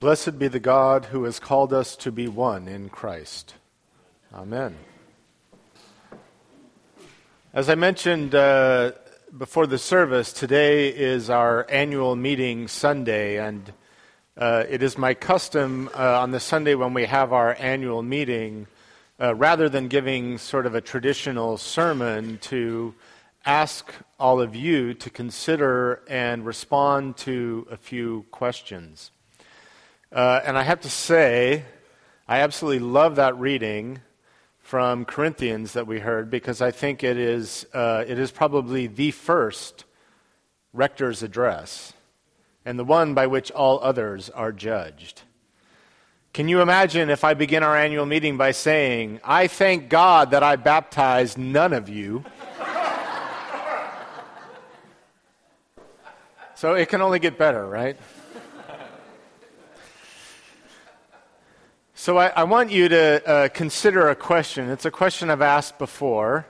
Blessed be the God who has called us to be one in Christ. Amen. As I mentioned uh, before the service, today is our annual meeting Sunday, and uh, it is my custom uh, on the Sunday when we have our annual meeting, uh, rather than giving sort of a traditional sermon, to ask all of you to consider and respond to a few questions. Uh, and I have to say, I absolutely love that reading from Corinthians that we heard because I think it is, uh, it is probably the first rector's address and the one by which all others are judged. Can you imagine if I begin our annual meeting by saying, I thank God that I baptized none of you? so it can only get better, right? So I, I, want you to uh, consider a question. It's a question I've asked before.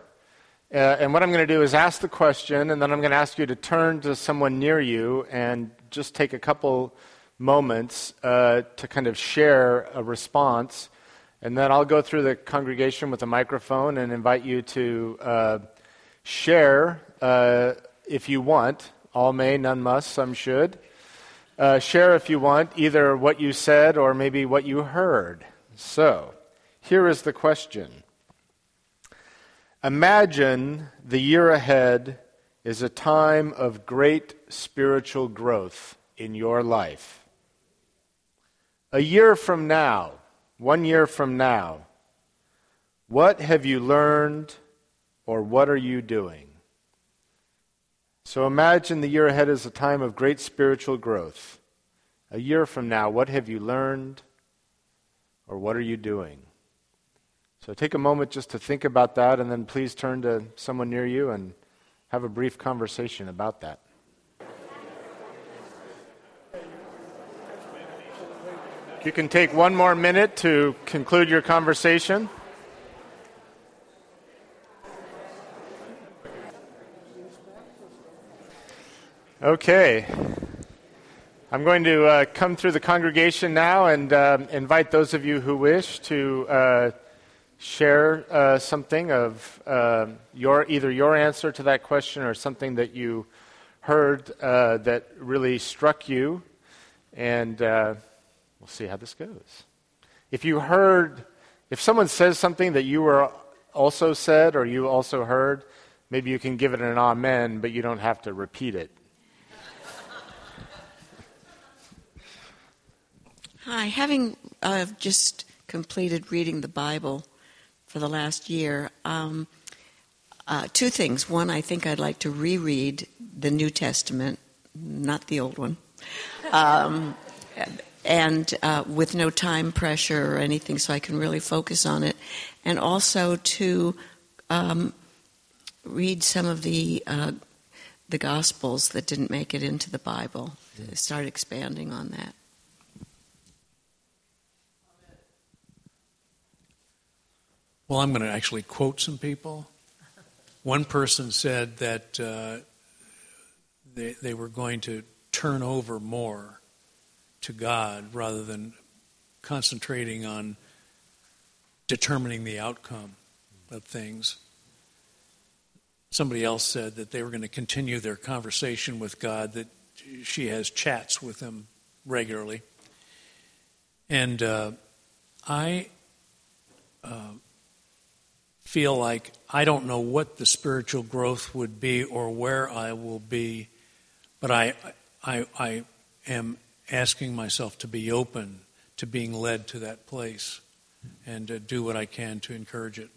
Uh, and what I'm going to do is ask the question, and then I'm going to ask you to turn to someone near you and just take a couple moments uh, to kind of share a response. And then I'll go through the congregation with a microphone and invite you to uh, share uh, if you want. All may, none must, some should. Uh, share, if you want, either what you said or maybe what you heard. So, here is the question Imagine the year ahead is a time of great spiritual growth in your life. A year from now, one year from now, what have you learned or what are you doing? So imagine the year ahead as a time of great spiritual growth. A year from now, what have you learned or what are you doing? So take a moment just to think about that, and then please turn to someone near you and have a brief conversation about that. You can take one more minute to conclude your conversation. Okay. I'm going to uh, come through the congregation now and uh, invite those of you who wish to uh, share uh, something of uh, your either your answer to that question or something that you heard uh, that really struck you, and we'll see how this goes. If you heard, if someone says something that you were also said or you also heard, maybe you can give it an amen, but you don't have to repeat it. Hi, having uh, just completed reading the Bible for the last year, um, uh, two things. One, I think I'd like to reread the New Testament, not the old one, um, and uh, with no time pressure or anything, so I can really focus on it. And also to um, read some of the uh, the Gospels that didn't make it into the Bible. Start expanding on that. Well, I'm going to actually quote some people. One person said that uh, they, they were going to turn over more to God rather than concentrating on determining the outcome of things. Somebody else said that they were going to continue their conversation with God, that she has chats with him regularly. And uh, I. Uh, feel like I don't know what the spiritual growth would be or where I will be, but I, I, I am asking myself to be open to being led to that place and to do what I can to encourage it.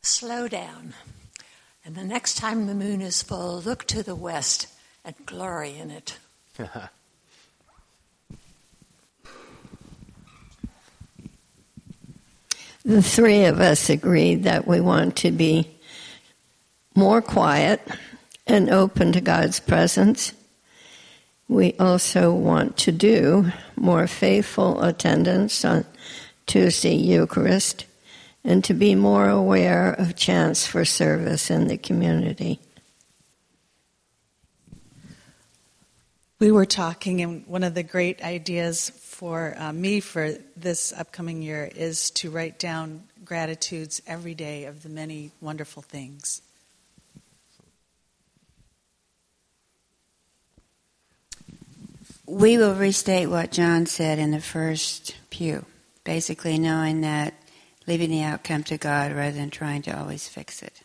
Slow down. And the next time the moon is full, look to the west and glory in it. the three of us agreed that we want to be more quiet and open to God's presence. We also want to do more faithful attendance on Tuesday Eucharist and to be more aware of chance for service in the community. We were talking, and one of the great ideas for uh, me for this upcoming year is to write down gratitudes every day of the many wonderful things. We will restate what John said in the first pew, basically knowing that leaving the outcome to God rather than trying to always fix it.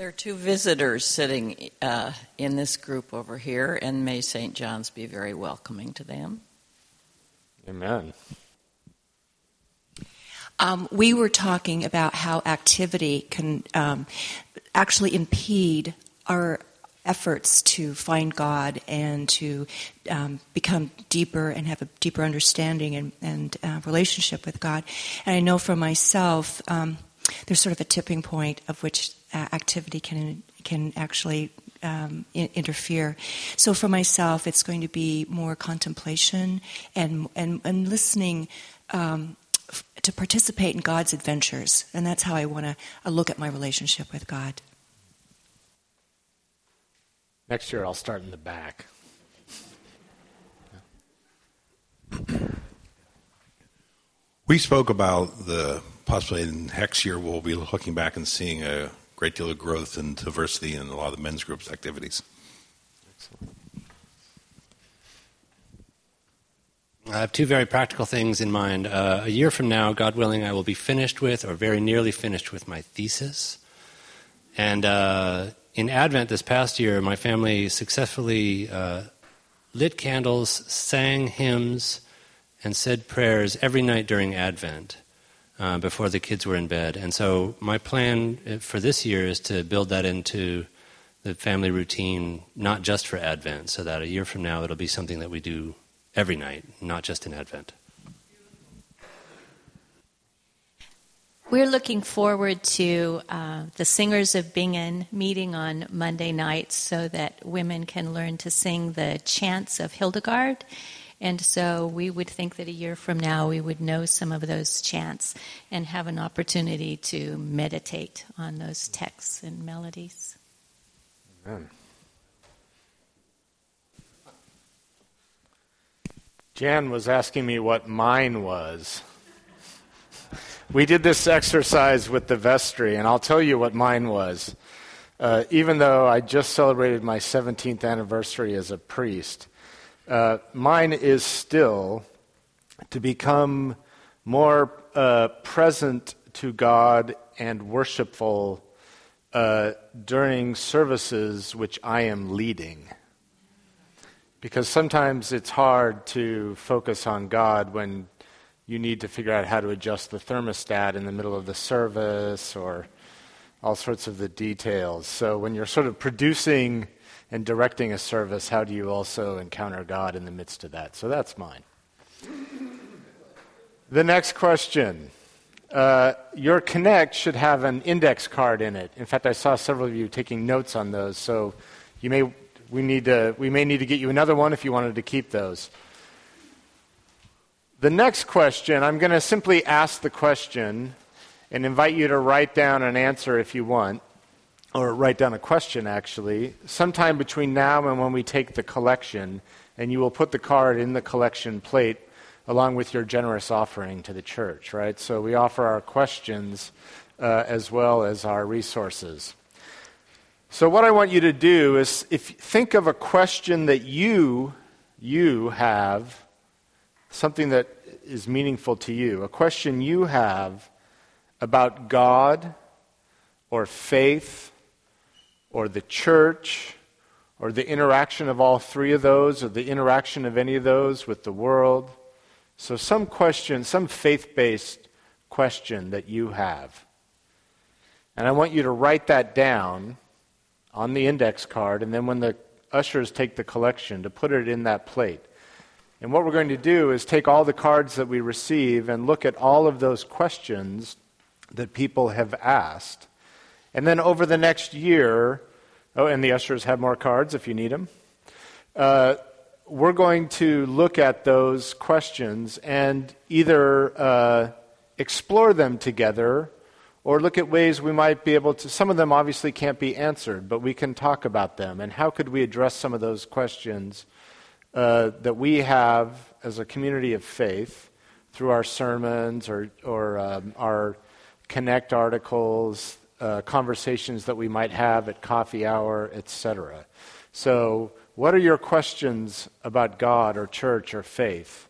There are two visitors sitting uh, in this group over here, and may St. John's be very welcoming to them. Amen. Um, we were talking about how activity can um, actually impede our efforts to find God and to um, become deeper and have a deeper understanding and, and uh, relationship with God. And I know for myself, um, there's sort of a tipping point of which uh, activity can can actually um, I- interfere. So for myself, it's going to be more contemplation and and, and listening. Um, f- to participate in God's adventures, and that's how I want to uh, look at my relationship with God. Next year, I'll start in the back. We spoke about the possibility in next year we'll be looking back and seeing a great deal of growth and diversity in a lot of the men's groups activities. Excellent. I have two very practical things in mind. Uh, a year from now, God willing, I will be finished with, or very nearly finished with, my thesis. And uh, in Advent this past year, my family successfully uh, lit candles, sang hymns, and said prayers every night during Advent uh, before the kids were in bed. And so, my plan uh, for this year is to build that into the family routine, not just for Advent, so that a year from now it'll be something that we do every night, not just in Advent. We're looking forward to uh, the Singers of Bingen meeting on Monday nights so that women can learn to sing the chants of Hildegard. And so we would think that a year from now we would know some of those chants and have an opportunity to meditate on those texts and melodies. Amen. Jan was asking me what mine was. We did this exercise with the vestry, and I'll tell you what mine was. Uh, even though I just celebrated my 17th anniversary as a priest, uh, mine is still to become more uh, present to God and worshipful uh, during services which I am leading. Because sometimes it's hard to focus on God when you need to figure out how to adjust the thermostat in the middle of the service or all sorts of the details. So when you're sort of producing and directing a service, how do you also encounter God in the midst of that? So that's mine. The next question. Uh, your Connect should have an index card in it. In fact, I saw several of you taking notes on those, so you may we need to we may need to get you another one if you wanted to keep those. The next question, I'm going to simply ask the question and invite you to write down an answer if you want, or write down a question actually, sometime between now and when we take the collection, and you will put the card in the collection plate along with your generous offering to the church, right? So we offer our questions uh, as well as our resources. So what I want you to do is if think of a question that you you have something that is meaningful to you, a question you have about God or faith or the church or the interaction of all three of those or the interaction of any of those with the world. So, some question, some faith based question that you have. And I want you to write that down on the index card, and then when the ushers take the collection, to put it in that plate. And what we're going to do is take all the cards that we receive and look at all of those questions that people have asked. And then over the next year, oh, and the ushers have more cards if you need them. Uh, we're going to look at those questions and either uh, explore them together Or look at ways we might be able to, some of them obviously can't be answered, but we can talk about them. And how could we address some of those questions uh, that we have as a community of faith through our sermons or, or um, our connect articles, uh, conversations that we might have at coffee hour, etc. So, what are your questions about God or church or faith?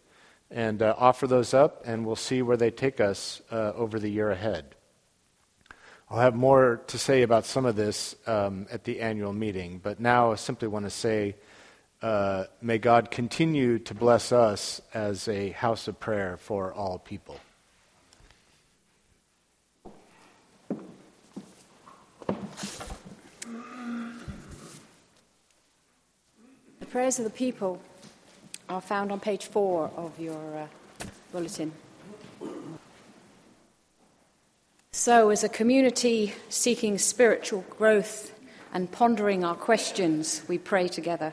And uh, offer those up, and we'll see where they take us uh, over the year ahead. I'll have more to say about some of this um, at the annual meeting, but now I simply want to say uh, may God continue to bless us as a house of prayer for all people. Prayers of the people are found on page four of your uh, bulletin. So, as a community seeking spiritual growth and pondering our questions, we pray together.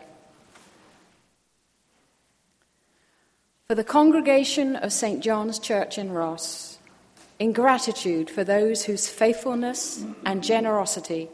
For the congregation of St. John's Church in Ross, in gratitude for those whose faithfulness and generosity